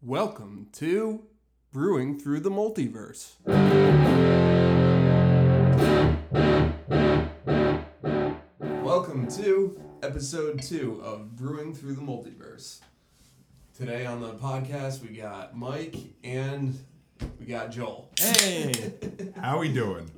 Welcome to Brewing Through the Multiverse. Welcome to episode two of Brewing Through the Multiverse. Today on the podcast, we got Mike and we got Joel. Hey, How we doing?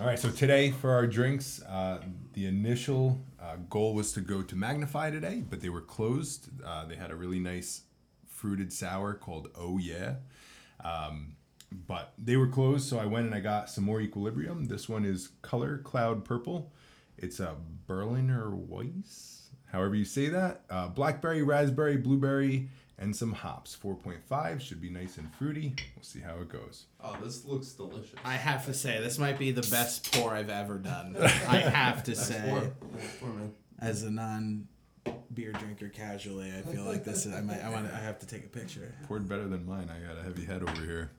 All right, so today for our drinks, uh, the initial uh, goal was to go to Magnify today, but they were closed. Uh, they had a really nice fruited sour called Oh Yeah, um, but they were closed, so I went and I got some more Equilibrium. This one is Color Cloud Purple. It's a Berliner Weiss, however you say that. Uh, blackberry, raspberry, blueberry, and some hops. 4.5 should be nice and fruity. We'll see how it goes. Oh, this looks delicious. I have to say this might be the best pour I've ever done. I have to Nice say, pour. Pour, as a non beer drinker casually, I feel like this is I might I want I have to take a picture. Poured better than mine. I got a heavy head over here.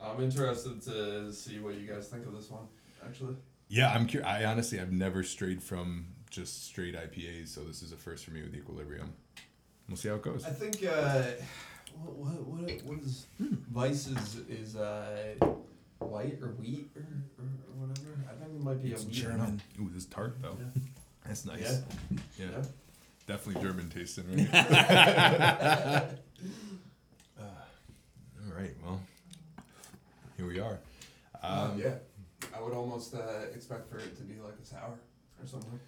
I'm interested to see what you guys think of this one, actually. Yeah, I'm curious. I honestly, I've never strayed from just straight IPAs, so this is a first for me with Equilibrium. We'll see how it goes. I think uh, what what what, what is Vice is is uh, white or wheat or, or, or whatever. I think it might be It's a wheat. German. Ooh, this is tart though. Yeah. That's nice. Yeah. Yeah, Yeah. definitely German tasting, right? Uh, all right, well, here we are. Um, Um, yeah. I would almost uh, expect for it to be like a sour or something.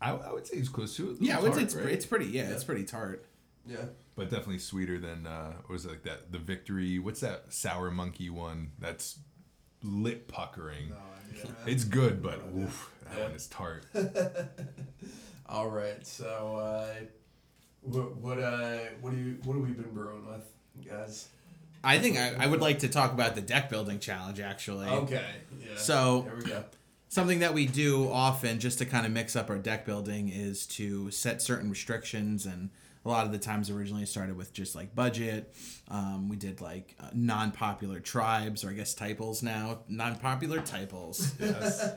I, I would say it's close to it. Yeah, Little it's it's, right? it's pretty. Yeah, Yeah. it's pretty tart. Yeah. but definitely sweeter than uh, what was it like that? The Victory. What's that sour monkey one? That's lip puckering. It's good, but oof, that Yeah. one is tart. All right. So, uh, what what uh what do you what have we been brewing with, guys? I think I, I would like to talk about the deck building challenge actually. Okay. Yeah. So- here we go. Something that we do often just to kind of mix up our deck building is to set certain restrictions and a lot of the times originally started with just like budget. Um, we did like uh, non-popular tribes or I guess typals now, non-popular typals. Yes.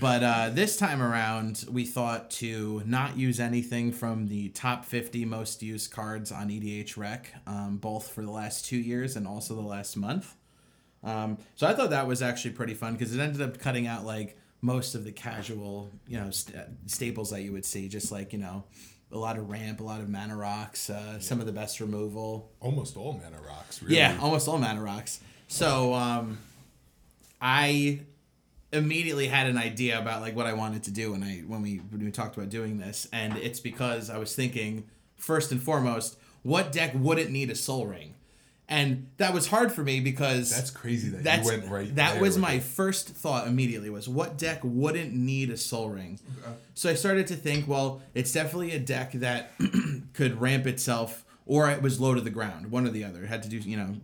But uh, this time around, we thought to not use anything from the top 50 most used cards on EDHREC, um, both for the last two years and also the last month. Um, so I thought that was actually pretty fun because it ended up cutting out like most of the casual, you know, st- staples that you would see, just like you know, a lot of ramp, a lot of mana rocks, uh, some of the best removal. Almost all mana rocks. Really. Yeah, almost all mana rocks. So um, I immediately had an idea about like what I wanted to do when I when we when we talked about doing this, and it's because I was thinking first and foremost, what deck wouldn't need a Sol Ring, and that was hard for me because That's crazy that that's you went right. that was my it. first thought immediately was what deck wouldn't need a sol ring so i started to think well it's definitely a deck that could ramp itself or it was low to the ground one or the other it had to do you know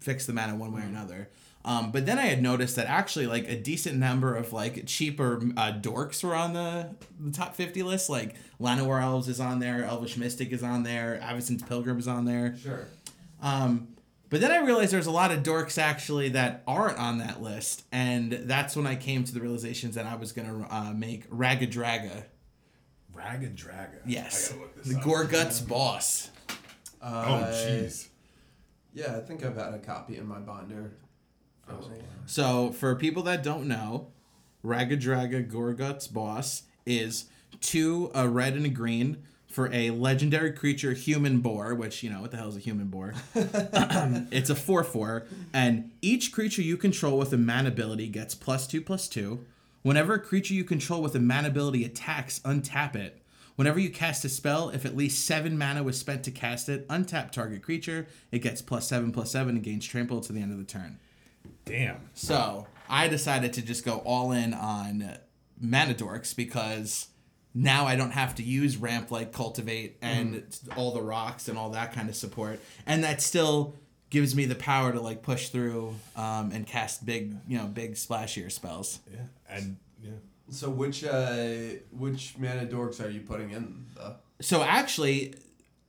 fix the mana one way or another um, but then I had noticed that actually, like a decent number of like cheaper uh, dorks were on the, the top fifty list. Like Llanowar Elves is on there, Elvish Mystic is on there, Avacyn's Pilgrim is on there. Sure. Um, but then I realized there's a lot of dorks actually that aren't on that list, and that's when I came to the realizations that I was gonna uh, make Raggadragga. Raga Draga. Yes, I gotta look this the up. Goreguts boss. Oh Uh, jeez. Yeah, I think I've had a copy in my binder. Oh, So for people that don't know, Raga Draga Goreguts boss is two a red and a green for a legendary creature human boar, which you know what the hell is a human boar? it's a four four, and each creature you control with a mana ability gets plus two plus two. Whenever a creature you control with a mana ability attacks, untap it. Whenever you cast a spell, if at least seven mana was spent to cast it, untap target creature. It gets plus seven plus seven and gains trample to the end of the turn. Damn. So I decided to just go all in on mana dorks because now I don't have to use ramp like cultivate and all the rocks and all that kind of support, and that still gives me the power to like push through um, and cast big, you know, big splashier spells. Yeah. And yeah. So which uh which mana dorks are you putting in though? So actually,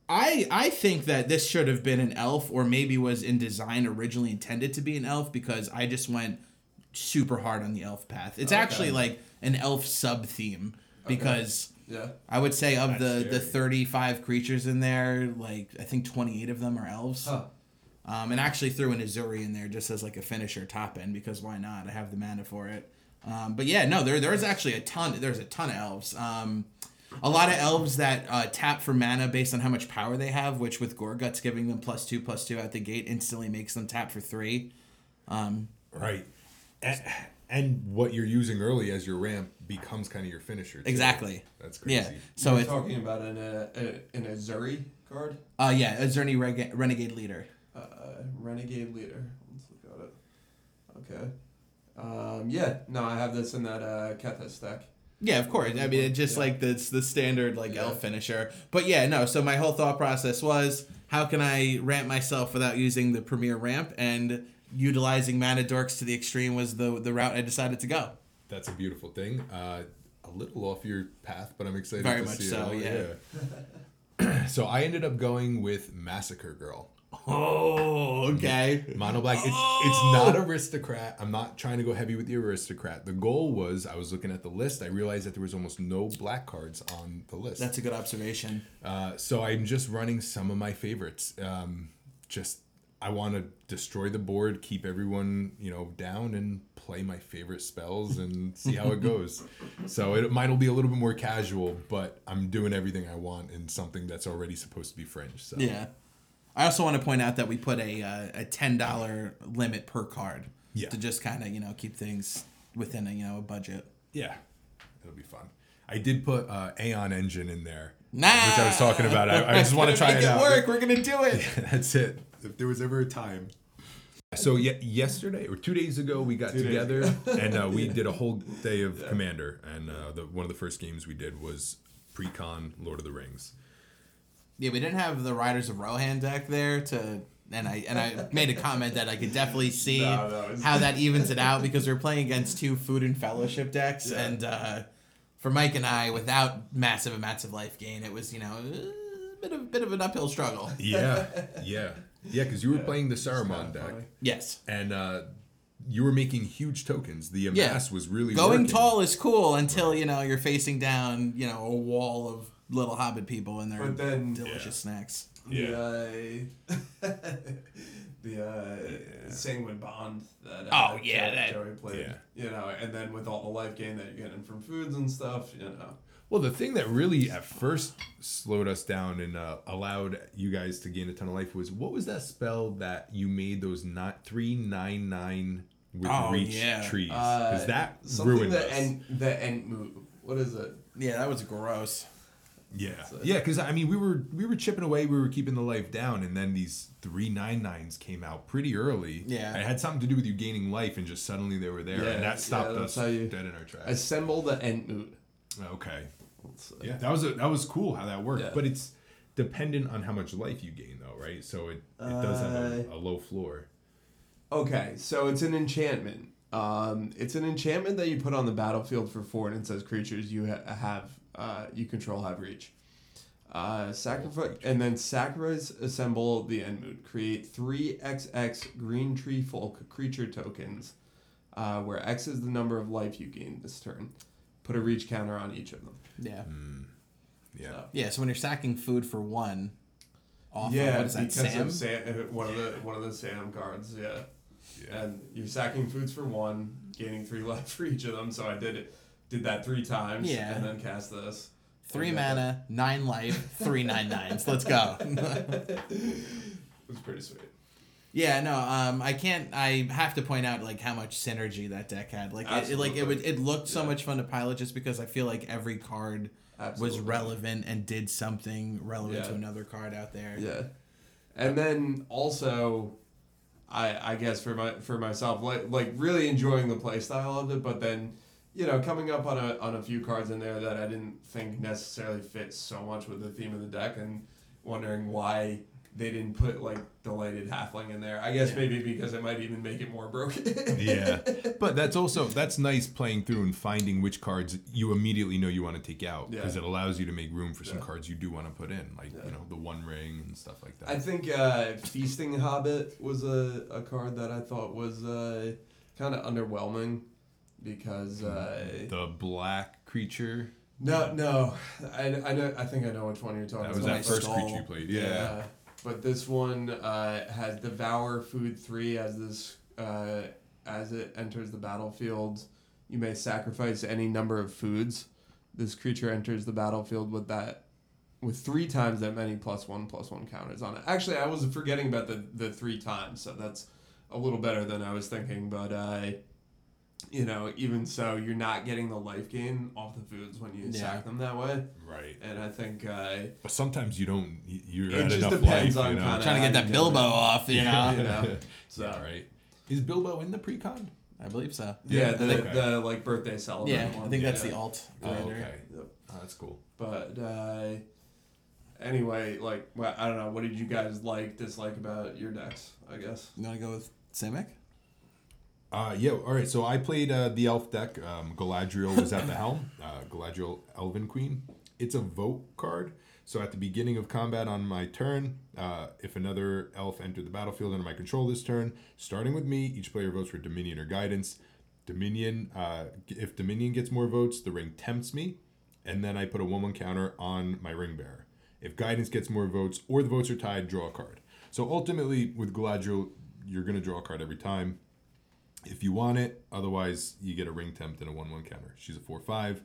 I I think that this should have been an elf, or maybe was in design originally intended to be an elf because I just went super hard on the elf path. It's Okay. actually like an elf sub theme because Yeah. I would say of That's the the 35 creatures in there, like I think 28 of them are elves. Huh. Um, and actually threw an Ezuri in there just as like a finisher top end because why not? I have the mana for it. Um, but yeah, no, there there's actually a ton. There's a ton of elves. Um, a lot of elves that uh, tap for mana based on how much power they have, which with Goreguts giving them plus two plus two at the gate instantly makes them tap for three. Um, Right. And, and what you're using early as your ramp becomes kind of your finisher. Too. exactly. That's crazy. Yeah. So You're it's talking about an uh, a, an Ezuri card, uh yeah, Ezuri Reg- Renegade Leader. uh, Renegade Leader. Let's look at it. Okay. Um, yeah. No, I have this in that uh, Kethis deck. Yeah, of course. I mean, it's just Yeah. like the the standard like Yeah. elf finisher. But yeah, no. So my whole thought process was, how can I ramp myself without using the premier ramp? And utilizing mana dorks to the extreme was the the route I decided to go. That's a beautiful thing. Uh, a little off your path, but I'm excited Very to much see so, it. yeah. so I ended up going with Massacre Girl. Oh, okay. Mono black. It's, Oh! it's not aristocrat. I'm not trying to go heavy with the aristocrat. The goal was I was looking at the list. I realized that there was almost no black cards on the list. That's a good observation. Uh, so I'm just running some of my favorites. Um, just I want to destroy the board, keep everyone you know down, and play my favorite spells and see how it goes. So it will be a little bit more casual, but I'm doing everything I want in something that's already supposed to be fringe. So Yeah. I also want to point out that we put a uh, a ten dollar limit per card. Yeah. To just kind of you know keep things within a you know a budget. yeah, it'll be fun. I did put uh, Aeon Engine in there, Nah. which I was talking about. I, I just want to try Make it out. work. We're gonna do it. Yeah, That's it. If there was ever a time. So ye- yesterday or two days ago, we got Two together and uh, we did a whole day of Commander. And uh, the, one of the first games we did was pre-con Lord of the Rings. Yeah, we didn't have the Riders of Rohan deck there to, and I and I made a comment that I could definitely see No, no, how that evens it out because we're playing against two Food and Fellowship decks, Yeah. and uh, for Mike and I, without massive amounts of life gain, it was you know a bit of bit of an uphill struggle. Yeah, yeah, yeah. Because you were Yeah, playing the Saruman kinda deck, funny. Yes, and uh, you were making huge tokens. The Yeah. amass was really going working. tall is cool until you know you're facing down you know a wall of little Hobbit people and their But then delicious Yeah. snacks. the uh, the uh, Sanguine Bond that uh, Oh, yeah, Joey- that- Joey played. Yeah. You know, and then with all the life gain that you're getting from foods and stuff, you know. Well, the thing that really at first slowed us down and uh, allowed you guys to gain a ton of life was what was that spell that you made those not three nine nine with Oh, reach yeah. trees Uh, because that something ruined the us. end the end move. What is it? Yeah, that was gross. yeah, So- yeah, because I mean we were we were chipping away, we were keeping the life down, and then these three nine nines came out pretty early. Yeah. it had something to do with you gaining life, and just suddenly they were there, Yeah, and that stopped yeah, us you- dead in our tracks. Assemble the Entmoot. Okay, yeah, that was a, that was cool how that worked, Yeah. but it's dependent on how much life you gain though, right? So it it does have a, Uh, a low floor. Okay, so it's an enchantment. Um, it's an enchantment that you put on the battlefield for four, and it says creatures you ha- have uh, you control have reach. Uh, sacrifice and then sacrifice assemble the Entmoot. Create three XX Green Tree Folk creature tokens, uh, where X is the number of life you gain this turn. Put a reach counter on each of them. Yeah. Yeah. So- Yeah, so when you're sacking food for one, off yeah, of, what is that, because Sam? of Sam, uh, one of the one of the Sam cards. Yeah. Yeah. and you're sacking foods for one, gaining three life for each of them. So I did it, did that three times, Yeah. and then cast this. Three And then- mana, nine life, three nine nines. Let's go. It was pretty sweet. Yeah, no, um, I can't. I have to point out like how much synergy that deck had. Like, it, it- like it would. It looked so Yeah. much fun to pilot just because I feel like every card Absolutely. was relevant and did something relevant to another card out there. Yeah, and then also, I I guess for my for myself, like like really enjoying the play style of it, but then. You know, coming up on a on a few cards in there that I didn't think necessarily fit so much with the theme of the deck, and wondering why they didn't put like delighted halfling in there. I guess Yeah. maybe because it might even make it more broken. yeah but that's also that's nice playing through and finding which cards you immediately know you want to take out because Yeah. it allows you to make room for some Yeah. cards you do want to put in like you know the one ring and stuff like that I think uh, Feasting Hobbit was a, a card that I thought was uh, kind of underwhelming because uh, the black creature No, no, I, I know. I think I know which one you're talking That was about. that first Skull. creature you played. Yeah. But this one uh, has devour food three as this uh, as it enters the battlefield. You may sacrifice any number of foods. This creature enters the battlefield with that with three times that many plus one plus one counters on it. Actually, I was forgetting about the the three times, so that's a little better than I was thinking. But uh, you know, even so, you're not getting the life gain off the foods when you Yeah. sack them that way. Right. And I think uh, But sometimes you don't. You're It at just enough depends life, on you know? kinda- Trying to get that Bilbo off, you know. you know, so. Yeah, right. Is Bilbo in the precon? I believe so. Yeah, the, Okay. the like birthday celebration. Yeah, I think that's Yeah. the alt. Oh, okay. Yep. Oh, that's cool. But uh, anyway, like well, I don't know. What did you guys like, dislike about your decks? I guess. You want to go with Simic? Uh, yeah, all right. So I played uh, the elf deck. Um, Galadriel was at the helm. Uh, Galadriel, Elven Queen. It's a vote card. So at the beginning of combat on my turn, uh, if another elf entered the battlefield under my control this turn, starting with me, each player votes for Dominion or Guidance. Dominion, uh, if Dominion gets more votes, the ring tempts me, and then I put a one-one counter on my ring bearer. If Guidance gets more votes or the votes are tied, draw a card. So ultimately, with Galadriel, you're gonna draw a card every time if you want it. Otherwise, you get a ring tempt and a 1 1 counter. She's a 4 5.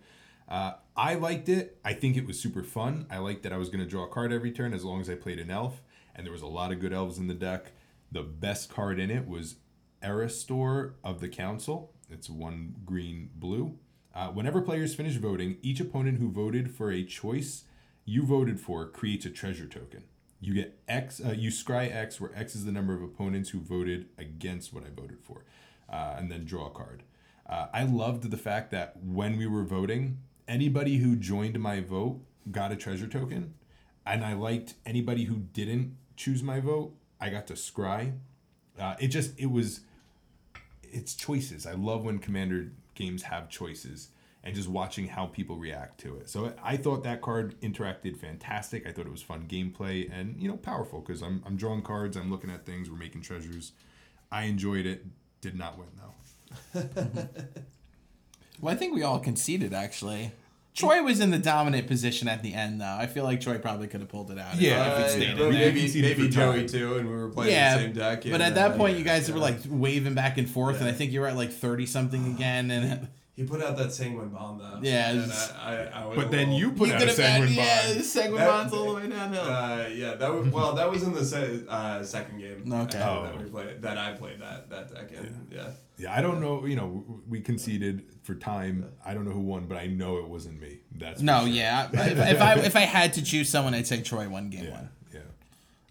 Uh, I liked it. I think it was super fun. I liked that I was going to draw a card every turn as long as I played an elf. And there was a lot of good elves in the deck. The best card in it was Erestor of the Council. It's one green blue. Uh, whenever players finish voting, each opponent who voted for a choice you voted for creates a treasure token. You get X, uh, you scry X, where X is the number of opponents who voted against what I voted for, uh, and then draw a card. Uh, I loved the fact that when we were voting, anybody who joined my vote got a treasure token, and I liked anybody who didn't choose my vote. I got to scry. Uh, it just it was it's choices. I love when commander games have choices and just watching how people react to it. So I thought that card interacted fantastic. I thought it was fun gameplay and you know powerful because I'm I'm drawing cards, I'm looking at things, we're making treasures. I enjoyed it. Did not win though. Well, I think we all conceded actually. Troy was in the dominant position at the end, though. I feel like Troy probably could have pulled it out. Yeah, if Uh, he stayed but in maybe Conceded maybe Joey time. too, and we were playing Yeah, the same deck. But and, at that uh, point, you guys were like waving back and forth, and I think you were at like thirty something again. And He put out that sanguine bond though. Yeah, and I, I, I was But then little- you put you out could a have had sanguine yeah, bond. the Sanguine That- bonds all the way downhill. Uh, yeah, that was well. That was in the se- uh, second game. Okay. uh, that Oh. we played. That I played that that deck in. Yeah. Yeah, I don't know. You know, we conceded for time. I don't know who won, but I know it wasn't me. That's no, sure. yeah. if, if I if I had to choose someone, I'd say Troy won game yeah, one. yeah.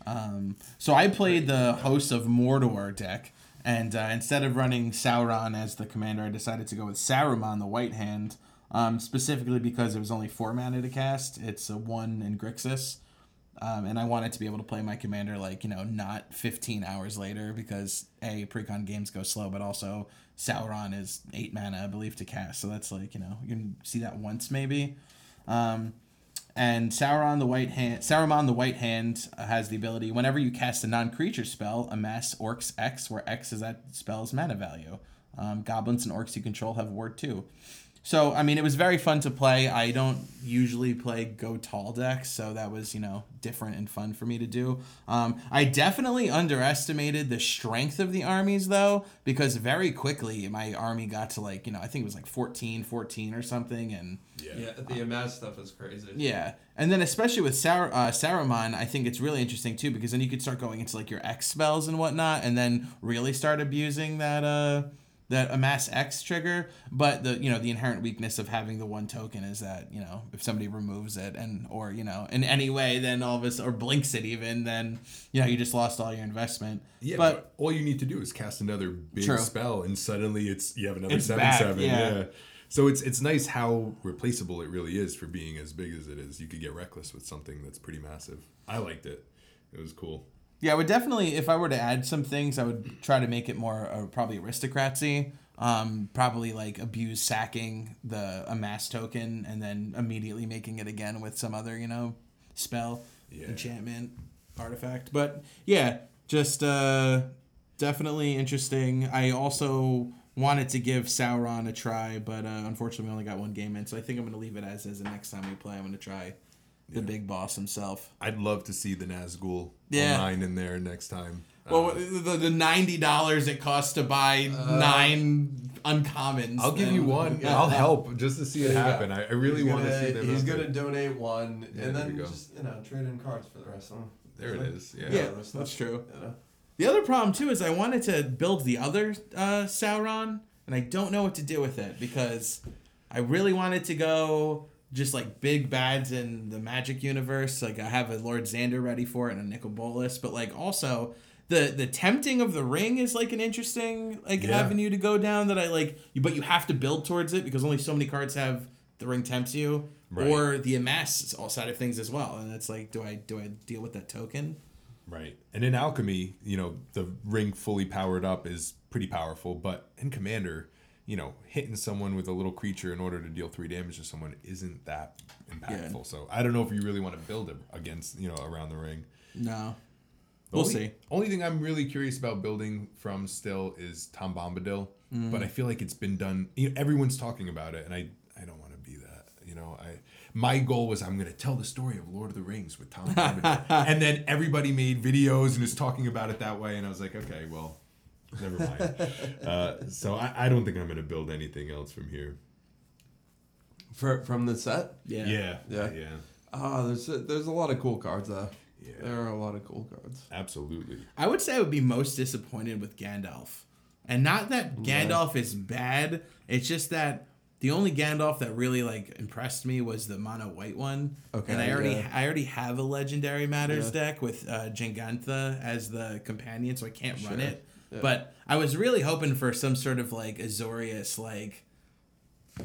Um, so I played the Host of Mordor deck, and uh, instead of running Sauron as the commander, I decided to go with Saruman, the White Hand, um, specifically because it was only four mana to cast. It's a one in Grixis, um, and I wanted to be able to play my commander like you know not 15 hours later because a precon games go slow, but also Sauron is eight mana I believe to cast, so that's like you know you can see that once maybe. Um, and Sauron the White Hand, Saruman the White Hand has the ability whenever you cast a non-creature spell, amass Orcs X, where X is that spell's mana value. Um, goblins and orcs you control have ward too. So I mean, it was very fun to play. I don't usually play go tall decks, so that was you know different and fun for me to do. Um, I definitely underestimated the strength of the armies though, because very quickly my army got to like you know I think it was like 14, 14 or something, and Yeah. Yeah. The amass stuff is crazy. yeah, and then especially with Sar- uh, Saruman, I think it's really interesting too because then you could start going into like your X spells and whatnot, and then really start abusing that uh that amass X trigger. But the you know the inherent weakness of having the one token is that you know if somebody removes it and or you know in any way, then all of us or blinks it even, then you know you just lost all your investment. Yeah, but but, all you need to do is cast another big True. spell, and suddenly it's you have another It's seven back, seven. yeah. Yeah. So it's it's nice how replaceable it really is for being as big as it is. You could get reckless with something that's pretty massive. I liked it. It was cool. Yeah, I would definitely, if I were to add some things, I would try to make it more uh, probably aristocracy. Um, probably like abuse sacking the amass token and then immediately making it again with some other, you know, spell, Yeah. enchantment, artifact. But yeah, just uh, definitely interesting. I also wanted to give Sauron a try, but uh, unfortunately we only got one game in, so I think I'm gonna leave it as is. And next time we play, I'm gonna try the big boss himself. I'd love to see the Nazgul Yeah. online in there next time. Well, Uh, the, the ninety dollars it costs to buy nine uncommons. I'll give you then- one. I'll help just to see it There you go. happen. I, I really He's want to gonna- see them. He's gonna there. donate one, Yeah, and then we just you know trade in cards for the rest of them. There it is. Yeah. Yeah, other stuff, that's true. You know? The other problem too is I wanted to build the other uh, Sauron, and I don't know what to do with it because I really wanted to go just like big bads in the Magic universe. Like I have a Lord Xander ready for it and a Nicol Bolas, but like also the the tempting of the ring is like an interesting like Yeah. avenue to go down that I like. You But you have to build towards it because only so many cards have the ring tempts you. Right. Or the amass all side of things as well, and it's like, do I do I deal with that token? Right. And in alchemy, you know, the ring fully powered up is pretty powerful, but in commander, you know, hitting someone with a little creature in order to deal three damage to someone isn't that impactful. Yeah. So I don't know if you really want to build it against, you know, around the ring. No, The we'll only, see. Only thing I'm really curious about building from still is Tom Bombadil, Mm. but I feel like it's been done. You know, everyone's talking about it, and I I don't want to be that. You know, I my goal was I'm going to tell the story of Lord of the Rings with Tom Bombadil, and then everybody made videos and is talking about it that way, and I was like, okay, well, never mind. uh, so I, I don't think I'm going to build anything else from here. For from the set. Yeah. Yeah, Yeah. yeah, Ah, there's a, there's a lot of cool cards though. Yeah. There are a lot of cool cards. absolutely. I would say I would be most disappointed with Gandalf. And not that Gandalf is bad, it's just that the only Gandalf that really like impressed me was the mono white one. Okay, And I already yeah. I already have a legendary matters Yeah. deck with uh Jegantha as the companion, so I can't run it. Yeah. But I was really hoping for some sort of like Azorius like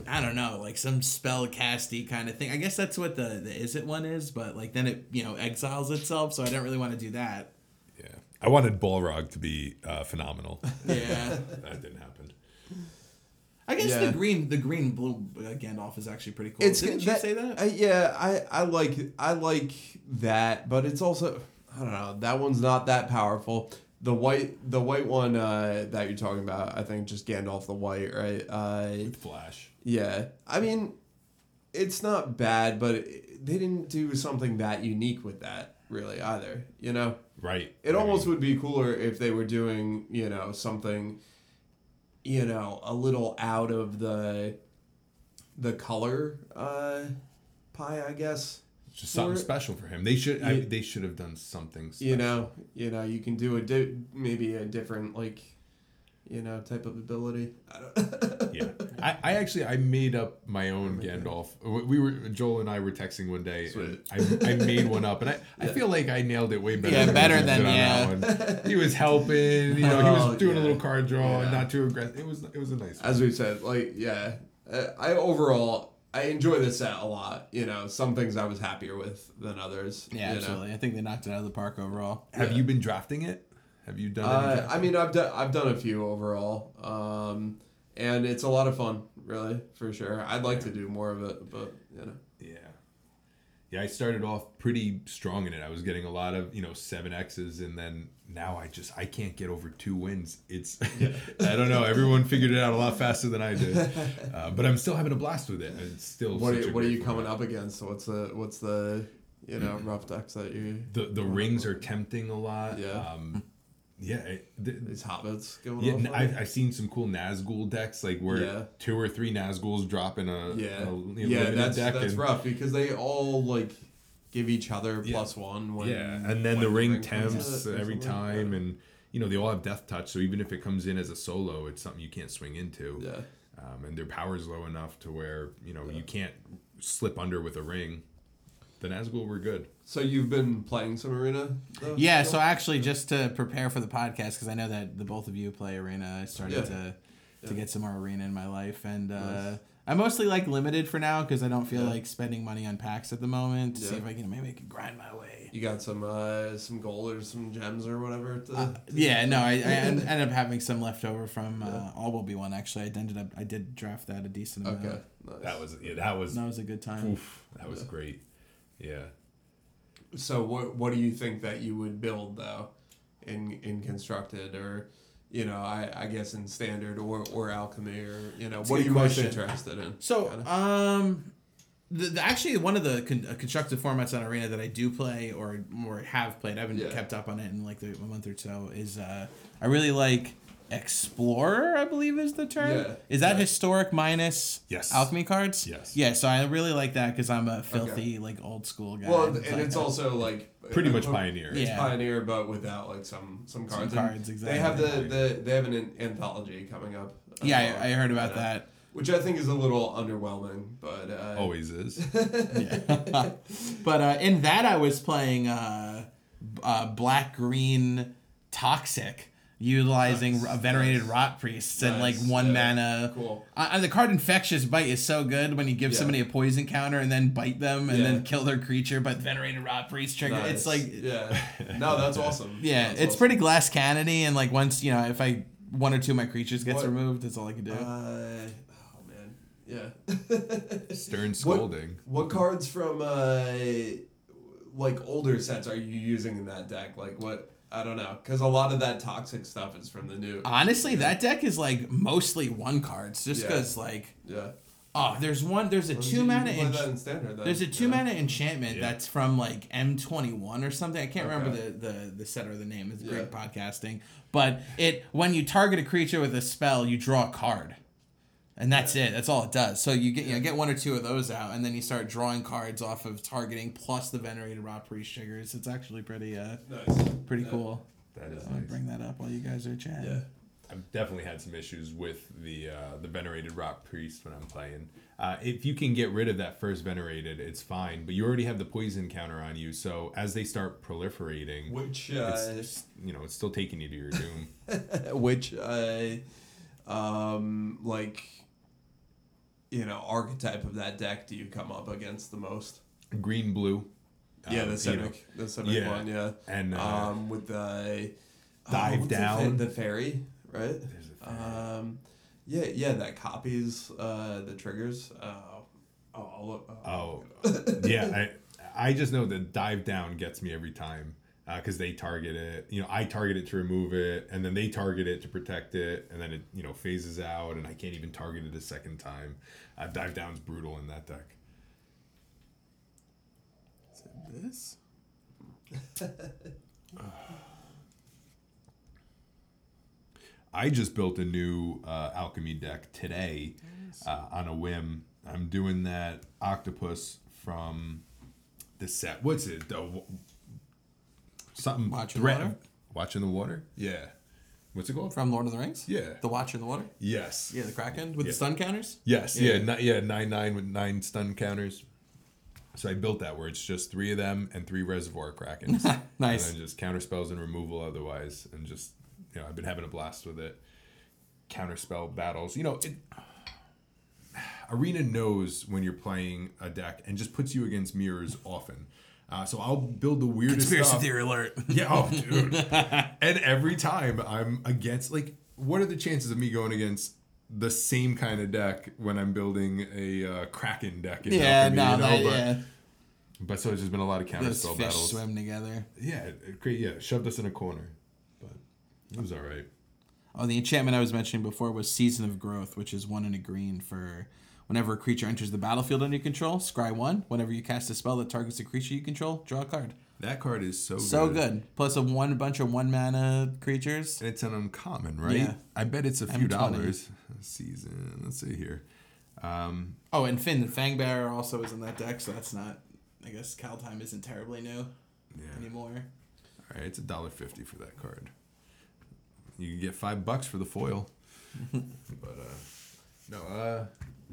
I don't know, like some spell casty kind of thing. I guess that's what the the is it one is, but like then it you know exiles itself, so I don't really want to do that. Yeah, I wanted Balrog to be uh, phenomenal. Yeah. that didn't happen. I guess Yeah. the green, the green blue uh, Gandalf is actually pretty cool. It's Didn't you say that? I, yeah, I I like I like that, but it's also I don't know. That one's not that powerful. The white the white one uh, that you're talking about, I think just Gandalf the White, right? Uh, With Flash. yeah, I mean, it's not bad, but it, they didn't do something that unique with that really either. You know, Right. it I almost mean, would be cooler if they were doing you know something, you know, a little out of the the color uh, pie, I guess. Just something special for him. They should. I, they should have done something. Special. You know, you know, you can do a di- maybe a different like, you know, type of ability. I don't yeah. I, I actually I made up my own Gandalf. We were Joel and I were texting one day. I, I made one up, and I, I feel like I nailed it way better. Yeah, than better than- yeah. that one. He was helping. You know, he Oh, was doing a little card draw, and Yeah. not too aggressive. It was it was a nice. One. As we said, like yeah, uh, I overall I enjoy this set a lot. You know, some things I was happier with than others. yeah, you know. absolutely. I think they knocked it out of the park overall. Have yeah. you been drafting it? Have you done? any Uh. I mean, I've done I've done a few overall, um, and it's a lot of fun, really, for sure. I'd like to do more of it, but you know, Yeah. Yeah, I started off pretty strong in it. I was getting a lot of, you know, seven X's and then now I just I can't get over two wins. It's I don't know, everyone figured it out a lot faster than I did. Uh, but I'm still having a blast with it. It's still what are, you- what are great you coming up against? What's the what's the you know rough decks that you The the rings are tempting a lot. Yeah. Um yeah, it, the, these hobbits going yeah, off? n- on? I've, I've seen some cool Nazgul decks, like where Yeah. two or three Nazguls drop in a, yeah, a you know, yeah, that's deck that's and- rough because they all like give each other Yeah. plus one. When, yeah, and then the ring comes temps every time, Yeah. and you know they all have death touch. So even if it comes in as a solo, it's something you can't swing into. yeah. Um, and their power is low enough to where you know you can't slip under with a ring. The Nazgul were good. So you've been playing some arena? Though, Yeah, still? so actually, just to prepare for the podcast, because I know that the both of you play arena, I started Yeah. to to Yeah. get some more arena in my life, and uh, Nice. I mostly like limited for now because I don't feel Yeah. like spending money on packs at the moment. To see if I can maybe I can grind my way. you got some uh, some gold or some gems or whatever. To, Uh, to- yeah, no, I, I en- ended up having some left over from uh, All Will Be One. Actually, I ended up I did draft that a decent amount. Okay. Nice. That was yeah, that was That was a good time. oof, that was Yeah. great. Yeah. So what what do you think that you would build though, in in constructed or, you know, I, I guess in standard or, or alchemy or you know, what are you most interested in? So, Kinda. um, the, the, actually one of the con- uh, constructive formats on Arena that I do play or or have played, I haven't Yeah. kept up on it in like the, a month or so. Is uh, I really like Explorer. I believe is the term. Yeah, Is that yeah. historic minus Yes. alchemy cards? Yes. Yeah. So I really like that because I'm a filthy like old school guy. Well, It's and like it's that. also like Pretty much Pioneer. It's Yeah. Pioneer, but without like some some cards. And cards, They have the, the they have an an anthology coming up. yeah. uh, I, I heard about uh, that. which I think is a little underwhelming, but uh, Always is. But uh, in that, I was playing uh, uh, black green toxic, utilizing Nice, a venerated nice. rot priests and like one yeah. mana. Cool. Uh, and the card infectious bite is so good when you give Yeah. somebody a poison counter and then bite them and Yeah. then kill their creature, but venerated rot priest trigger. It's like yeah, no, that's awesome. yeah, That's it's awesome. pretty glass cannony and like once you know if I one or two of my creatures gets What- removed, that's all I can do. Uh, oh man, yeah. Stern What- scolding. What cards from uh, like older sets are you using in that deck? Like what? I don't know, because a lot of that toxic stuff is from the new. Honestly, that deck is like mostly one cards, just Yeah. because like yeah. oh, there's one, there's a Well, two mana can ench- that in standard. There's a two yeah. mana enchantment Yeah. that's from like M21 or something. I can't remember the, the the set or the name. It's great Yeah. podcasting. But it when you target a creature with a spell, you draw a card. And that's it. That's all it does. So you get you know, get one or two of those out, and then you start drawing cards off of targeting plus the venerated rot priest triggers. It's actually pretty uh Nice. pretty Yeah. cool. That is I'm nice. bring that up while you guys are chatting. Yeah. I've definitely had some issues with the uh, the venerated rot priest when I'm playing. Uh, if you can get rid of that first venerated, it's fine. But you already have the poison counter on you, so as they start proliferating, Which uh, it's, you know it's still taking you to your doom. which uh, um, like you know archetype of that deck do you come up against the most? Green blue. yeah, um, the Simic, the Simic yeah. one, yeah. and uh, um, with the Dive what's down. the, fairy, right? there's a fairy. Um, yeah, yeah, that copies uh, the triggers. Uh, oh, I'll look. Oh, yeah. I I just know the dive down gets me every time because they target it. You know, I target it to remove it, and then they target it to protect it, and then it you know phases out, and I can't even target it a second time. Uh, dive down's brutal in that deck. This? I just built a new uh, alchemy deck today uh, on a whim. I'm doing that octopus from the set. What's it? The, something Watch in the Water? Watch in the water. Yeah. What's it called? From Lord of the Rings? Yeah. The Watch in the Water? Yes. Yeah, the Kraken with Yeah. the stun counters? Yes. Yeah. Yeah. ni- yeah. Nine nine with nine stun counters. So I built that where it's just three of them and three reservoir krakens. Nice. And then just counter spells and removal otherwise, and just you know I've been having a blast with it. Counter spell battles. You know, it, Arena knows when you're playing a deck and just puts you against mirrors often. Uh, so I'll build the weirdest Conspiracy stuff. theory alert. Yeah, oh, dude. and every time I'm against, like, what are the chances of me going against the same kind of deck when I'm building a uh, Kraken deck? In yeah, Alchemy, no, you know? that, but, yeah. but so it's just been a lot of counter Those spell fish battles. swim together. Yeah, it, it yeah, shoved us in a corner, but it was all right. Oh, the enchantment I was mentioning before was Season of Growth, which is one in a green for whenever a creature enters the battlefield under your control, scry one. Whenever you cast a spell that targets a creature you control, draw a card. That card is so So good. good. Plus a one bunch of one mana creatures. And it's an uncommon, right? Yeah. I bet it's a few M20. dollars. Season. Let's see here. Um, Oh, and Fynn, the Fangbearer also is in that deck, so that's not. I guess Kaldheim isn't terribly new yeah. anymore. All right, it's a dollar fifty for that card. You can get five bucks for the foil. but uh, no, uh,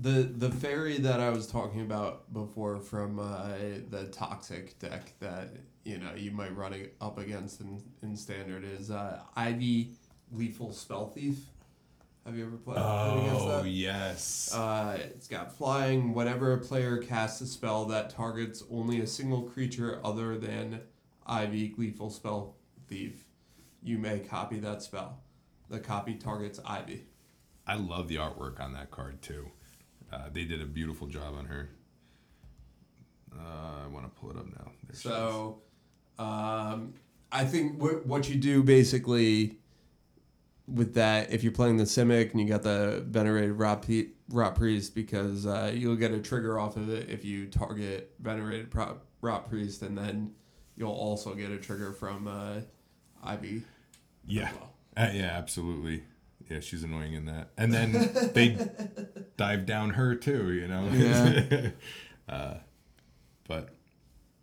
The the fairy that I was talking about before from uh, the toxic deck that you know you might run up against in, in standard is uh, Ivy Gleeful Spellthief. Have you ever played, played against that? oh yes, Uh, it's got flying. Whenever a player casts a spell that targets only a single creature other than Ivy Lethal Spell Thief, you may copy that spell. The copy targets Ivy. I love the artwork on that card too. Uh, they did a beautiful job on her. Uh, I want to pull it up now. There. So, um, I think wh- what you do basically with that, if you're playing the Simic and you got the Venerated Rot, Pe- Priest, because uh, you'll get a trigger off of it if you target Venerated Pro- Rot Priest, and then you'll also get a trigger from uh, Ivy. Yeah. as well. Uh, yeah, absolutely. Yeah, she's annoying in that. And then they dive down her too, you know. Yeah. uh, but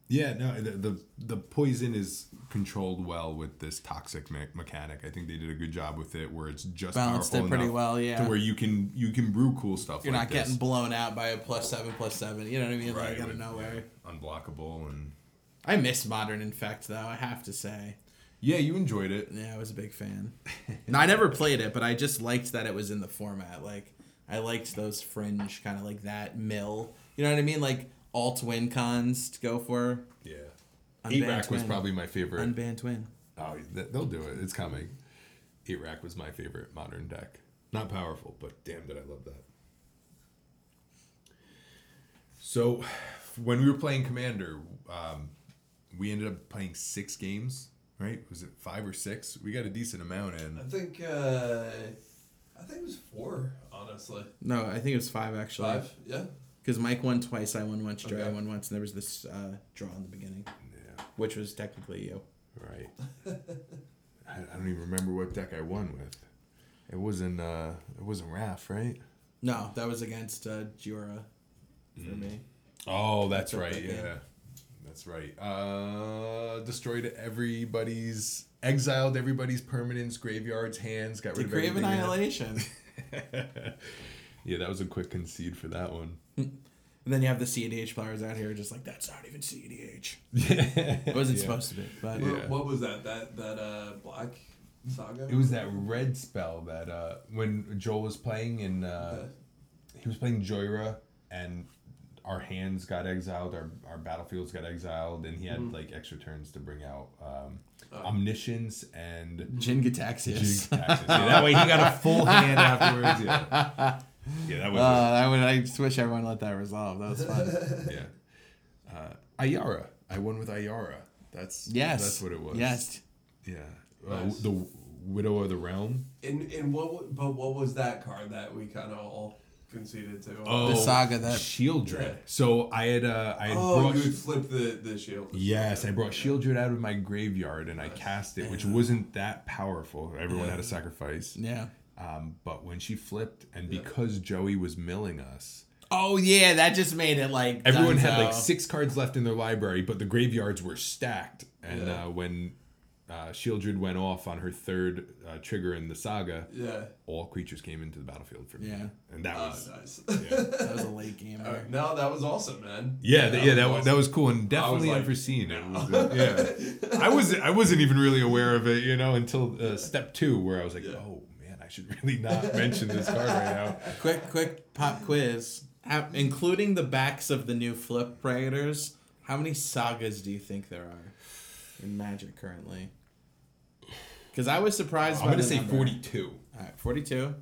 yeah, no, the, the the poison is controlled well with this toxic me- mechanic. I think they did a good job with it, where it's just Balanced it pretty well, yeah. to where you can you can brew cool stuff. You're like not getting this. blown out by a plus seven, plus seven. You know what I mean? right like out of nowhere. yeah, unblockable and I miss Modern Infect though. I have to say. Yeah, you enjoyed it. Yeah, I was a big fan. no, I never played it, but I just liked that it was in the format. Like, I liked those fringe kind of like that mill. You know what I mean? Like alt win cons to go for. Yeah, Unbanned eight rack was probably my favorite. Unbanned twin. Oh, th- they'll do it. It's coming. Eight rack was my favorite modern deck. Not powerful, but damn, did I love that. So, when we were playing Commander, um, we ended up playing six games. Right? Was it five or six? We got a decent amount in. I think uh, I think it was four, honestly. No, I think it was five actually. Five, yeah. Because Mike won twice, I won once, Dre Okay. won once, and there was this uh, draw in the beginning, Yeah, which was technically you. right. I, I don't even remember what deck I won with. It wasn't. Uh, it wasn't Raph, right? No, that was against uh, Jura for me. Oh, that's Took right. Yeah, game. That's right. Uh, destroyed everybody's, exiled everybody's permanents, graveyards, hands, got rid of Decree of everything. we. Annihilation. yeah, that was a quick concede for that one. And then you have the CEDH players out here just like, that's not even CEDH. It wasn't Yeah. supposed to be, but Yeah. What, what was that? That that uh black saga. It was that red spell that uh, when Joel was playing and uh, Okay. he was playing Jhoira and our hands got exiled, our, our battlefields got exiled, and he had Mhm. like extra turns to bring out um, Oh. omniscience and Jin-Gitaxias. Yeah, that way he got a full hand afterwards. Yeah, yeah that was Uh, I would. I just wish everyone let that resolve. That was fun. yeah. Uh, Ayara, I won with Ayara. That's Yes. That's what it was. Yes. Yeah. Uh, the Widow of the Realm. In in what? But what was that card that we kind of all conceded to? Oh, The saga that- Sheoldred. Yeah. So I had uh, I had Oh, brought. you would flip the the shield. Yes, I brought Sheoldred out of my graveyard and I cast it, which wasn't that powerful. Everyone had a sacrifice. Yeah. Um, but when she flipped, and Yeah. because Joey was milling us, Oh yeah, that just made it like everyone had dunzo. like six cards left in their library, but the graveyards were stacked. And Yeah. uh, when uh, Sheoldred went off on her third uh, trigger in the saga, Yeah. all creatures came into the battlefield for me. Yeah. and that Oh, was nice. yeah, That was a late game. Uh, no, that was awesome, man. yeah, th- yeah, that, was awesome. that was cool and definitely like, unforeseen. It no. was, uh, yeah, I was I wasn't even really aware of it, you know, until uh, step two, where I was like, Yeah. oh man, I should really not mention this card right now. Quick, quick pop quiz. How, including the backs of the new flip raiders, how many sagas do you think there are in Magic currently? Because I was surprised. I'm by gonna the say number. 42. All right, forty-two.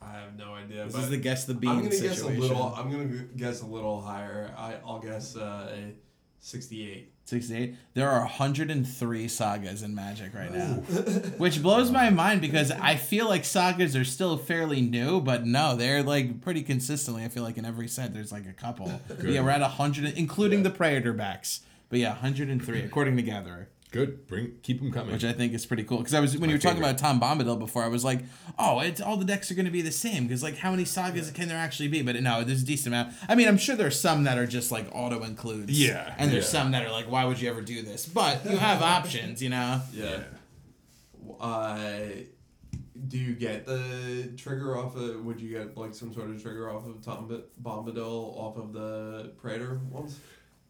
I have no idea. This but is the guess the bean I'm gonna situation. guess a little. I'm gonna guess a little higher. I I'll guess uh, a 68. 68. There are 103 sagas in Magic right now. Which blows my mind because I feel like sagas are still fairly new, but no, they're like pretty consistently. I feel like in every set there's like a couple. yeah, we're at 100, including the Praetor backs. But yeah, 103 according to Gatherer, Good, bring keep them coming. which I think is pretty cool. Because I was when you were talking about Tom Bombadil before, I was like, oh, it's all the decks are going to be the same. Because like, how many sagas can there actually be? But no, there's a decent amount. I mean, I'm sure there's some that are just like auto includes. Yeah, and there's yeah. some that are like, why would you ever do this? But you have options, you know. Yeah. Uh, do you get the trigger off of? Would you get like some sort of trigger off of Tom B- Bombadil off of the Praetor ones?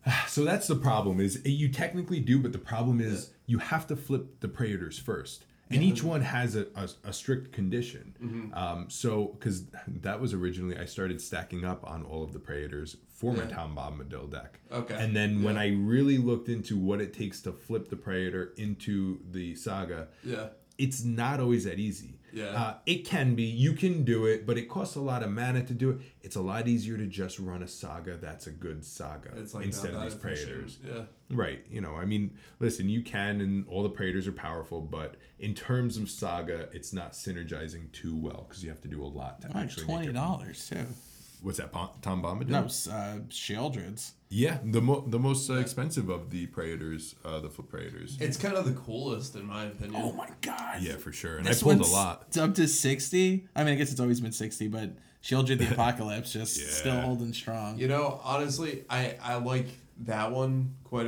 So that's the problem is eh, you technically do, but the problem is you have to flip the Praetors first. And each one has a, a, a strict condition. Mm-hmm. Um, so, because that was originally, I started stacking up on all of the Praetors for my Yeah. Tom Bombadil deck. Okay. And then when I really looked into what it takes to flip the Praetor into the saga, Yeah. it's not always that easy. Yeah. Uh, it can be. You can do it, but it costs a lot of mana to do it. It's a lot easier to just run a saga that's a good saga It's like instead of these that efficient. Praetors. Yeah. Right. You know, I mean, listen, you can, and all the Praetors are powerful, but in terms of saga, it's not synergizing too well because you have to do a lot to Like actually make Twenty dollars too. What's that, Tom Bombadil? No, s- uh, Sheoldreds. Yeah, the mo- the most uh, expensive of the Praetors, uh, the foot Praetors. It's kind of the coolest in my opinion. Oh my god. Yeah, for sure. And This I pulled a lot. It's up to sixty. I mean, I guess it's always been sixty, but Sheoldred the Apocalypse just Yeah. still holding strong. You know, honestly, I I like that one quite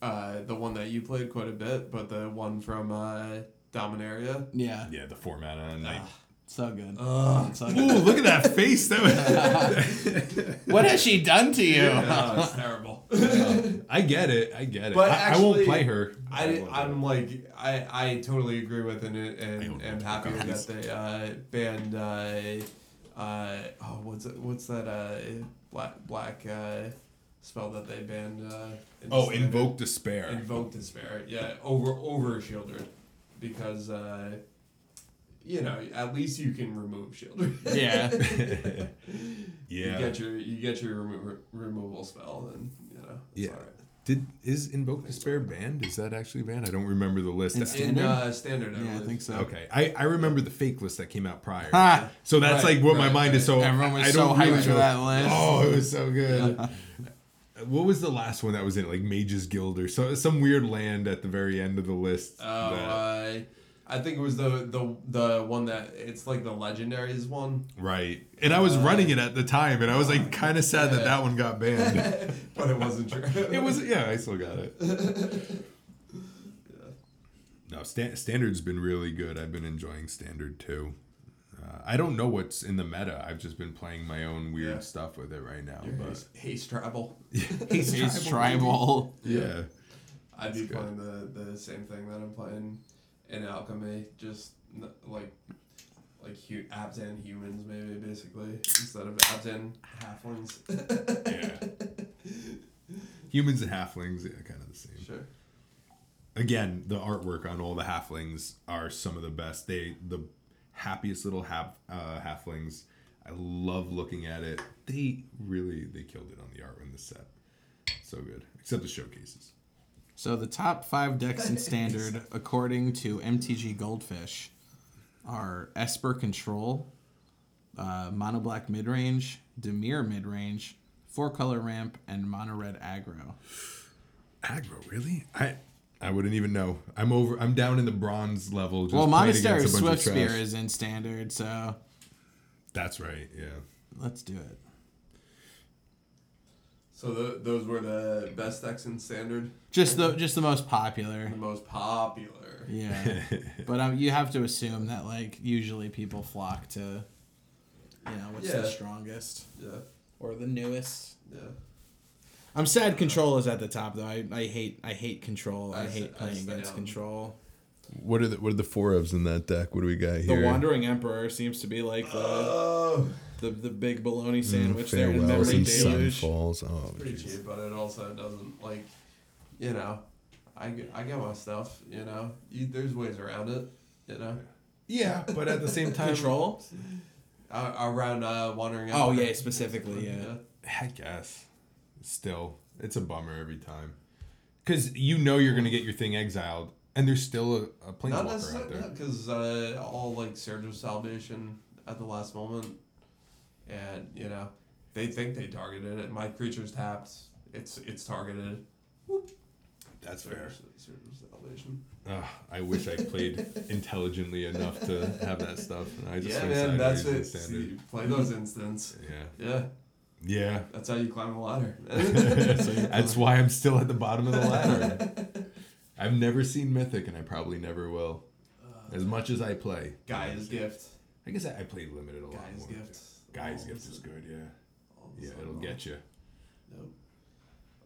a, uh the one that you played quite a bit, but the one from uh Dominaria. Yeah, Yeah, the four mana knight. So good. Ugh. So Ooh, look at that face! That was... What has she done to you? Oh, it's terrible. I get it. I get it. But I, I won't play her. I, won't play I'm like I, I totally agree with it and and, don't and happy that they uh, banned uh, uh, oh what's it, what's that uh, black black uh, spell that they banned uh, in Oh, Standard? invoke despair. invoke despair yeah over over Sheoldred because uh, you know at least you can remove shield. Yeah. Yeah. You get your you get your remo- removal spell and you know it's Yeah. alright. Did is invoke despair banned? Is that actually banned? I don't remember the list. In in Standard? uh, standard I Yeah, I believe. think so. Okay, I, I remember the fake list that came out prior. Ha! So that's Right, like what my right, mind is. So Everyone was I so don't hyped really for know- that list. Oh, it was so good. what was the last one that was in it? Like Mage's Guild or so some weird land at the very end of the list. Oh, that- uh, I think it was the the the one that it's like the legendaries one, right. And I was running it at the time, and I was like kind of sad that Yeah. that one got banned. but it wasn't true. it was yeah, I still got it. No, sta- standard's been really good. I've been enjoying standard too. Uh, I don't know what's in the meta. I've just been playing my own weird Yeah. stuff with it right now. Your But haste, haste travel. He's He's tribal. Yeah. I'd be good. playing the the same thing that I'm playing in alchemy, just like like hu- Abzan humans maybe basically instead of Abzan halflings. Yeah. Humans and halflings, yeah, kind of the same. sure. Again, the artwork on all the halflings are some of the best. They the happiest little half uh, halflings. I love looking at it. They really they killed it on the art in the set. So good, except the showcases. So the top five decks in standard, according to MTG Goldfish, are Esper Control, uh, Mono Black Midrange, Dimir Midrange, Four Color Ramp, and Mono Red Aggro. Aggro, really? I I wouldn't even know. I'm over. I'm down in the bronze level. Just well, playing Monastery against a bunch Swift of trash. Spear is in standard, so That's right. Yeah. let's do it. So the, those were the best decks in standard, Just the just the most popular. the most popular. Yeah, but um, you have to assume that like usually people flock to, you know, what's Yeah. the strongest Yeah, or the newest. yeah. I'm sad control is at the top though. I, I hate I hate control. I, I hate s- I playing stay against on- control. What are the what are the four ofs in that deck? What do we got here? The Wandering Emperor seems to be like the Oh, the, the big bologna Mm, sandwich there in farewells memory and deluge. sunfalls. Oh, pretty jeez. cheap, but it also doesn't like, you know, I get, I get my stuff. You know, you, there's ways around it. You know, Yeah, but at the same time, Control. uh, around uh, wandering. Oh yeah, specifically yeah. I guess. Still, it's a bummer every time, because you know you're gonna get your thing exiled, and there's still a, a Not planeswalker out necessarily there. because uh, all like Surge of Salvation at the last moment, and you know, they think they targeted it. My creature's tapped. It's it's targeted. That's fair. Salvation. Ugh, ah, I wish I played intelligently enough to have that stuff. and I just yeah, man, that's it. See, play those instants. Yeah, Yeah, yeah. that's how you climb the ladder. That's why I'm still at the bottom of the ladder. I've never seen Mythic, and I probably never will. Uh, as much as I play, Guy's gift. I guess I, I played limited a lot Guy's more. gift. Guy's Oh, gift it's is good, yeah. Yeah, it'll long. get you. Nope.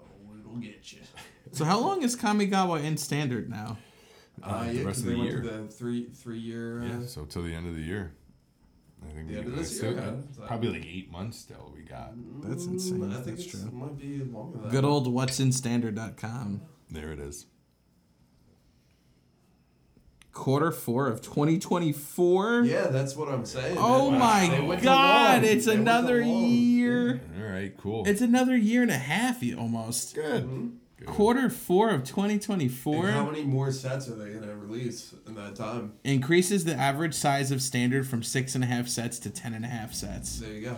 Oh, it'll get you. So how long is Kamigawa in standard now? Uh, the yeah, rest 'cause of the year. the three three year. Uh, Yeah, so till the end of the year. I think The end of uh, this still- year, huh? Probably like eight months still. We got That's insane. Mm, I think That's it's, true. might be longer than Good old what's in standard.com. there. It is. Quarter four of 2024. Yeah, that's what I'm saying. Oh man. They my god, it's They another year. All right, cool. It's another year and a half almost. good. Mm-hmm. Good. Quarter four of And 2024 how many more sets are they gonna release in that time? increases the average size of standard from six and a half sets to ten and a half sets. There you go.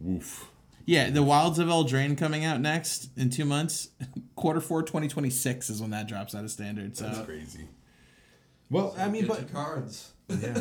Woof. Yeah, the Wilds of Eldraine coming out next in two months. Quarter four 2026 is when that drops out of standard. So That's crazy. Well, I mean, but cards. yeah,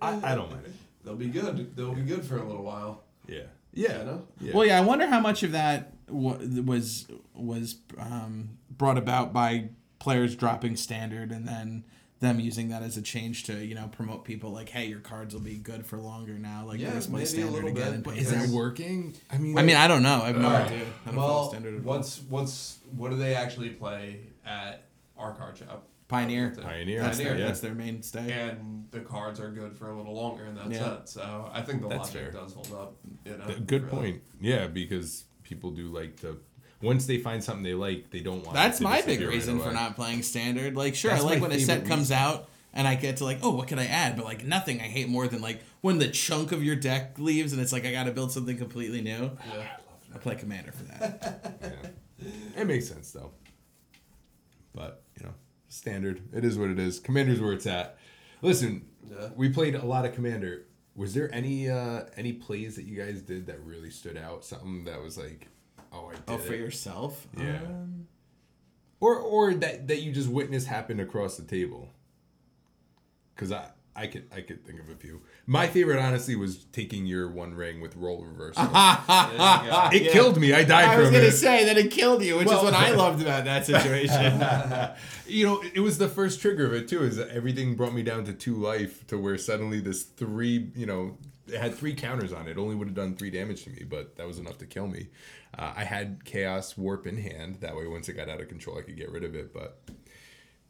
I, I, I don't mind it. They'll be good. They'll be good for a little while. Yeah. You Yeah. know? Yeah. Well, yeah, I wonder how much of that was was um, brought about by players dropping standard and then them using that as a change to you know promote people like, hey, your cards will be good for longer now. Like, Yeah, let's play maybe a standard little again. bit, but Is that working? I mean, I mean, I don't know. I have no Alright. idea. I don't follow Well, standard. at all. what's what's what do they actually play at our card shop? Pioneer. Pioneer. That's Pioneer, their, yeah. that's their mainstay. And the cards are good for a little longer, and that's Yeah. it. So I think the That's logic fair. does hold up. You know, good really. point. Yeah, because people do like to. Once they find something they like, they don't want. To. That's it to my big disappear right reason for not playing standard. Like, sure, That's I like when a set favorite comes out and I get to like, oh, what can I add? But like nothing I hate more than like when the chunk of your deck leaves and it's like I got to build something completely new. Yeah. I play commander for that. Yeah. It makes sense though. But you know, standard. It is what it is. Commander's where it's at. Listen, Yeah. we played a lot of Commander. Was there any uh any plays that you guys did that really stood out? Something that was like, oh, I did oh, for it. yourself? Yeah. Um, or or that that you just witnessed happen across the table. Because I I could I could think of a few. My favorite, honestly, was taking your one ring with role reversal. Yeah. it killed me. I died I was gonna it. say that it killed you, which Well- is what I loved about that situation. you know, it was the first trigger of it too. Is that everything brought me down to two life to where suddenly this three, you know, it had three counters on it. it only would have done three damage to me, but that was enough to kill me. Uh, I had chaos warp in hand. That way, once it got out of control, I could get rid of it. But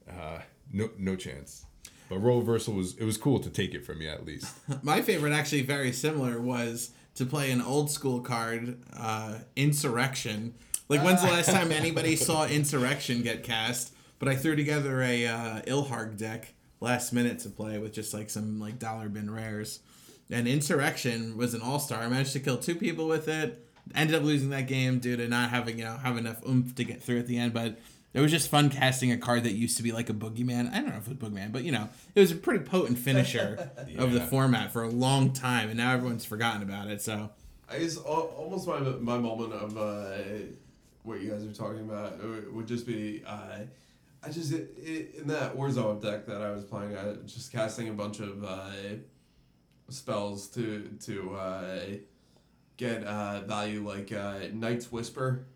uh, no, no chance. But role reversal was it was cool to take it from you at least. My favorite, actually, very similar, was to play an old school card, uh, Insurrection. Like, when's the last time anybody saw Insurrection get cast? But I threw together a uh, Ilharg deck last minute to play with just like some like dollar bin rares. And Insurrection was an all star. I managed to kill two people with it. Ended up losing that game due to not having you know have enough oomph to get through at the end, but. It was just fun casting a card that used to be like a boogeyman. I don't know if it was boogeyman, but you know, it was a pretty potent finisher of the format for a long time, and now everyone's forgotten about it. So I guess almost my my moment of uh, what you guys are talking about uh, would just be uh, I just i i in that Warzone deck that I was playing, I was just casting a bunch of uh, spells to to uh, get uh, value like uh, Night's Whisper,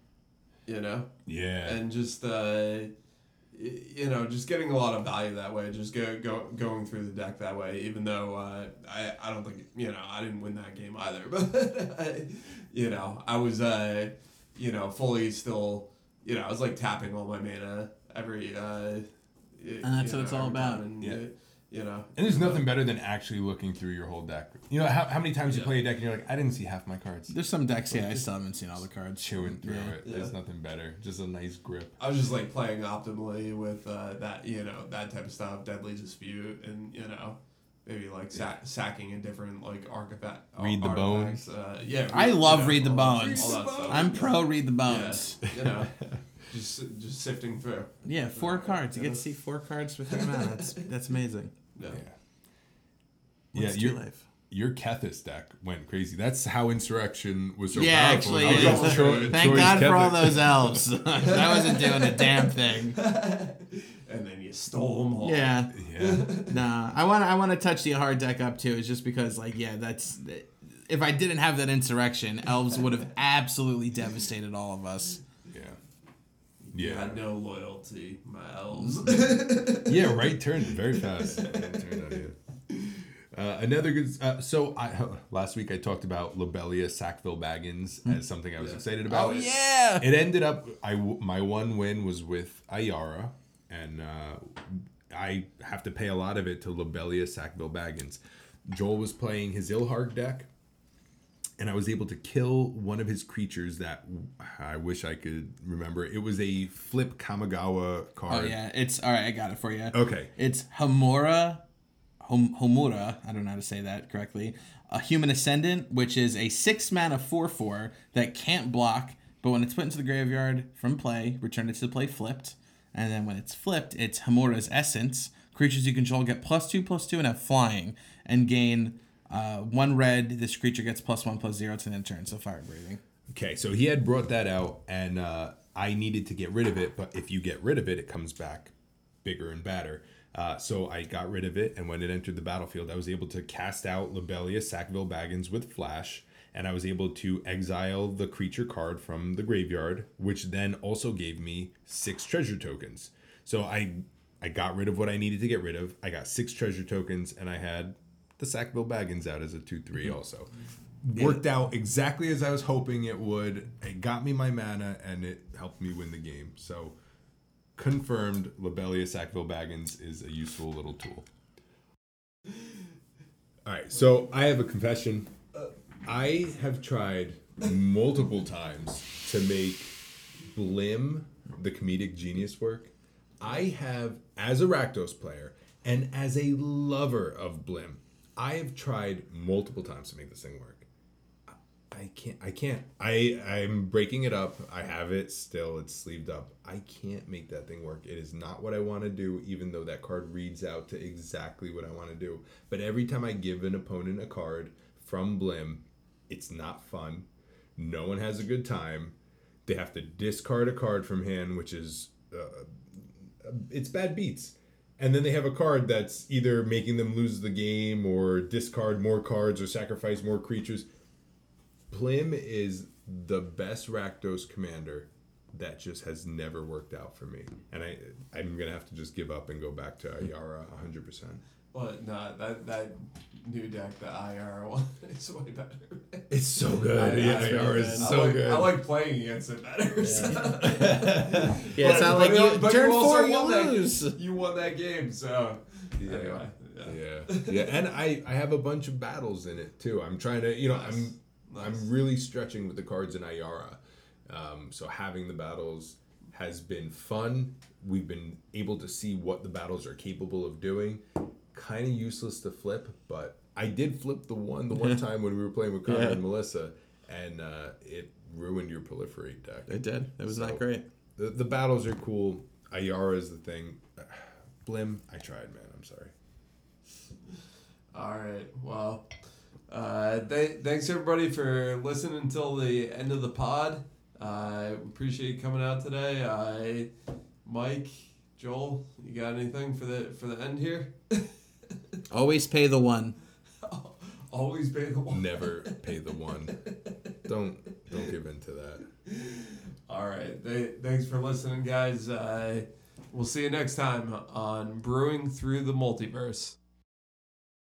you know, Yeah. and just uh, you know just getting a lot of value that way just go, go going through the deck that way even though uh, I, I don't think you know I didn't win that game either but I, you know I was uh, you know fully still you know I was like tapping all my mana every uh, and that's what it's all about. and, Yeah. you, you know And there's nothing better than actually looking through your whole deck. You know how, how many times you play a deck and you're like, I didn't see half my cards. there's some decks, yeah, I still haven't seen all the cards. Chewing through Yeah. it. There's nothing better. Just a nice grip. I was just like playing optimally with uh, that, you know, that type of stuff, deadly dispute, and you know, maybe like sa- sacking a different like artifact. Read the artifacts, Uh, yeah, I love you know, Read the all Bones. all that stuff. I'm pro read the Yeah, bones. you know, just just sifting through. Yeah, four cards. You get to see four cards for three mana. That's that's amazing. Yeah. Yeah, What's your Two Life? your Kethis deck went crazy. That's how Insurrection was so Yeah, powerful. actually, It yeah. all Troy- Thank Troy's God for all Kethis. those elves. I wasn't doing a damn thing. And then you stole them all. Yeah. Yeah. Nah, I want I want to touch the hard deck up too. Is just because like yeah, that's if I didn't have that insurrection, elves would have absolutely devastated all of us. Yeah. No loyalty, my elves. Yeah, right turn very fast. Right turn on you. Uh, another good. Uh, so I last week I talked about Lobelia Sackville Baggins as something I was Yeah. excited about. Oh yeah. It ended up I w- my one win was with Ayara, and uh, I have to pay a lot of it to Lobelia Sackville Baggins. Joel was playing his Ilharg deck, and I was able to kill one of his creatures that I wish I could remember. It was a flip Kamigawa card. Oh card. yeah, it's all right. I got it for you. Okay. It's Hamura, Hom- Homura. I don't know how to say that correctly. A human ascendant, which is a six mana four four that can't block, but when it's put into the graveyard from play, return it to the play flipped, and then when it's flipped, it's Hamura's essence. Creatures you control get plus two plus two and have flying, and gain uh, one red. This creature gets plus one plus zero to the end turn. So fire breathing. Okay, so he had brought that out, and uh, I needed to get rid of it. But if you get rid of it, it comes back bigger and badder. Uh, so I got rid of it, and when it entered the battlefield, I was able to cast out Lobelia Sackville Baggins with Flash, and I was able to exile the creature card from the graveyard, which then also gave me six treasure tokens. So I I got rid of what I needed to get rid of. I got six treasure tokens, and I had the Sackville Baggins out as a two three mm-hmm. also. Worked out exactly as I was hoping it would. It got me my mana, and it helped me win the game. So confirmed Lobelia Sackville Baggins is a useful little tool. All right, so I have a confession. Uh. I have tried multiple times to make Blim the comedic genius work. I have, as a Rakdos player and as a lover of Blim, I have tried multiple times to make this thing work. I can't. I can't. I I'm breaking it up. I have it still. It's sleeved up. I can't make that thing work. It is not what I want to do. Even though that card reads out to exactly what I want to do. But every time I give an opponent a card from Blim, it's not fun. No one has a good time. They have to discard a card from hand, which is uh, it's bad beats. And then they have a card that's either making them lose the game or discard more cards or sacrifice more creatures. Blim is the best Rakdos commander that just has never worked out for me. And I I'm gonna have to just give up and go back to Ayara hundred percent. But no, that that new deck, the IR one, is way better. It's so I- good. Yeah, I- Ayara I is so like, good. I like playing against it better. so. Yeah, it's But- not but like you but turn also four, you won that- lose. you won that game, so Yeah. anyway. Yeah. yeah yeah and i i have a bunch of battles in it too i'm trying to you know Nice. i'm Nice. i'm really stretching with the cards in ayara um, so having the battles has been fun we've been able to see what the battles are capable of doing kind of useless to flip but i did flip the one the one time when we were playing with Connor Yeah. and melissa and uh, it ruined your proliferate deck It did. It was So- not great. the, the battles are cool ayara is the thing blim i tried man i'm sorry All right. Well, uh, th- thanks everybody for listening until the end of the pod. I appreciate you coming out today. I, Mike, Joel, you got anything for the for the end here? Always pay the one. Always pay the one. never pay the one. Don't don't give in to that. All right. Th- thanks for listening, guys. Uh, we'll see you next time on Brewing Through the Multiverse.